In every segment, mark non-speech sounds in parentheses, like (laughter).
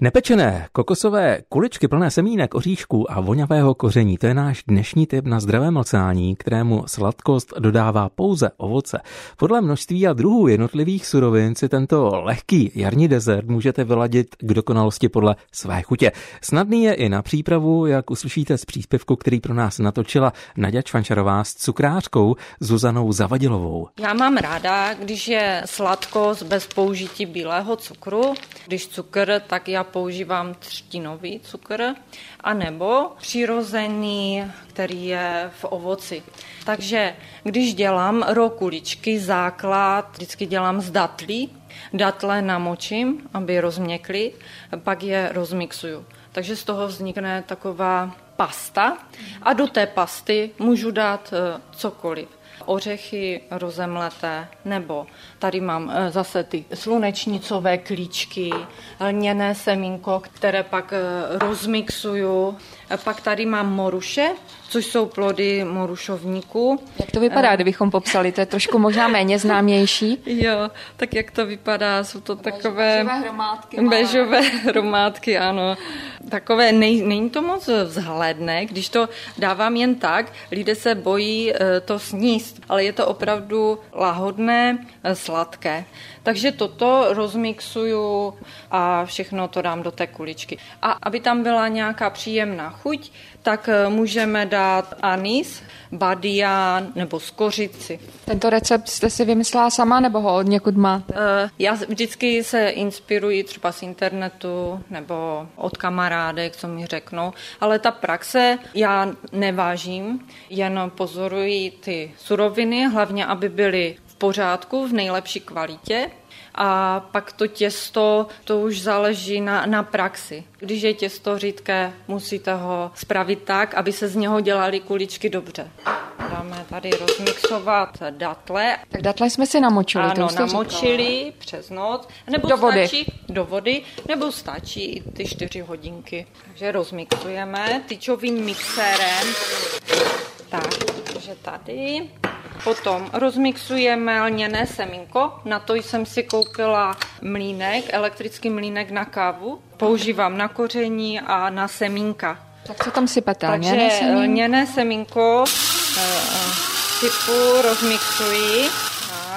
Nepečené kokosové kuličky plné semínek, oříšků a voňavého koření, to je náš dnešní typ na zdravé mlcání, kterému sladkost dodává pouze ovoce. Podle množství a druhů jednotlivých surovin si tento lehký jarní dezert můžete vyladit k dokonalosti podle své chutě. Snadný je i na přípravu, jak uslyšíte z příspěvku, který pro nás natočila Nadia Čvančarová s cukrářkou Zuzanou Zavadilovou. Já mám ráda, když je sladkost bez použití bílého cukru. Když cukr, tak já používám třtinový cukr, anebo přirozený, který je v ovoci. Takže když dělám rokuličky, základ, vždycky dělám z datlí, datle namočím, aby rozměkly, pak je rozmixuju. Takže z toho vznikne taková pasta a do té pasty můžu dát eh, cokoliv ořechy rozemleté, nebo tady mám eh, zase ty slunečnicové klíčky, lněné semínko, které pak eh, rozmixuju. Pak tady mám moruše, což jsou plody morušovníku. Jak to vypadá, kdybychom popsali? To je trošku možná méně známější. (laughs) Jo, tak jak to vypadá, jsou to takové... Bežové hromádky. Bežové hromádky, ano. Takové, nej, není to moc vzhledné, když to dávám jen tak, lidé se bojí eh, to sníst, ale je to opravdu lahodné, eh, sladké. Takže toto rozmixuju a všechno to dám do té kuličky. A aby tam byla nějaká příjemná chuť, tak eh, můžeme dát anis, badián nebo skořici. Tento recept jste si vymyslela sama nebo ho od někud máte? Eh, já vždycky se inspiruji třeba z internetu nebo od kamarádek, co mi řeknou, ale ta praxe já nevážím, jen pozoruji ty suroviny, hlavně aby byly v pořádku, v nejlepší kvalitě a pak to těsto, to už záleží na, na praxi. Když je těsto řídké, musíte ho spravit tak, aby se z něho dělaly kuličky dobře. Dáme tady rozmixovat datle. Tak datle jsme si namočili. Ano, namočili říkala. přes noc. Nebo do vody. Stačí, do vody, nebo stačí ty čtyři hodinky. Takže rozmixujeme tyčovým mixérem. Tak, takže tady Potom rozmixujeme lněné semínko, na to jsem si koupila mlínek, elektrický mlínek na kávu. Používám na koření a na semínka. Tak co tam sypete? Takže lněné semínko, lněné semínko eh, eh, sypu, rozmixuji.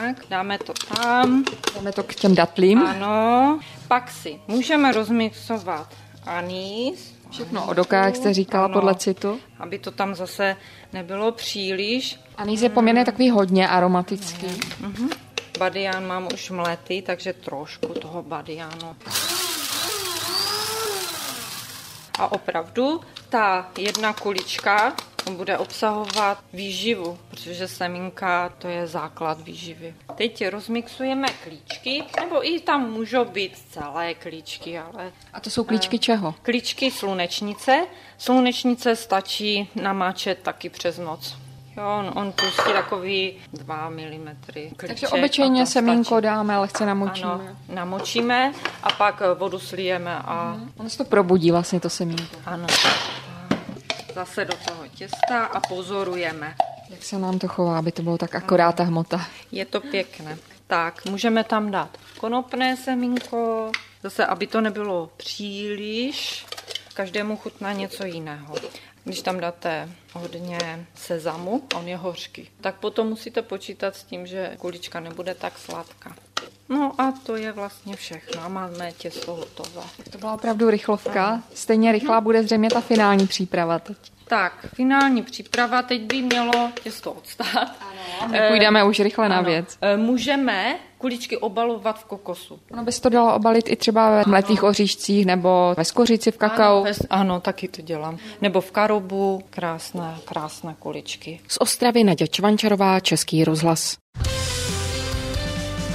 Tak, dáme to tam. Dáme to k těm datlím. Ano. Pak si můžeme rozmixovat anís, Všechno od oka, jak jste říkala, ano, podle citu. Aby to tam zase nebylo příliš. Anýs je poměrně takový hodně aromatický. Uh-huh. Badián mám už mletý, takže trošku toho badiánu. A opravdu ta jedna kulička bude obsahovat výživu, protože semínka to je základ výživy. Teď rozmixujeme klíčky, nebo i tam můžou být celé klíčky, ale... A to jsou klíčky čeho? Klíčky slunečnice. Slunečnice stačí namáčet taky přes noc. Jo, on, on pustí takový 2 mm. Klíček, Takže obyčejně semínko dáme, lehce namočíme. Ano, namočíme a pak vodu slijeme. A... Mm. Ono se to probudí vlastně to semínko. Ano zase do toho těsta a pozorujeme. Jak se nám to chová, aby to bylo tak akorát ta hmota? Je to pěkné. Tak, můžeme tam dát konopné semínko, zase, aby to nebylo příliš, každému chutná něco jiného. Když tam dáte hodně sezamu, on je hořký, tak potom musíte počítat s tím, že kulička nebude tak sladká. No a to je vlastně všechno. A máme těsto hotové. To byla opravdu rychlovka. Stejně rychlá bude zřejmě ta finální příprava teď. Tak, finální příprava, teď by mělo těsto odstát. Ano, my půjdeme už rychle na ano. věc. E, můžeme kuličky obalovat v kokosu. Ono by se to dalo obalit i třeba ve mletých oříšcích nebo ve skořici v kakao. Ano, ano, taky to dělám. Nebo v karobu, krásné, krásné kuličky. Z Ostravy Naděč Čvančarová, Český rozhlas.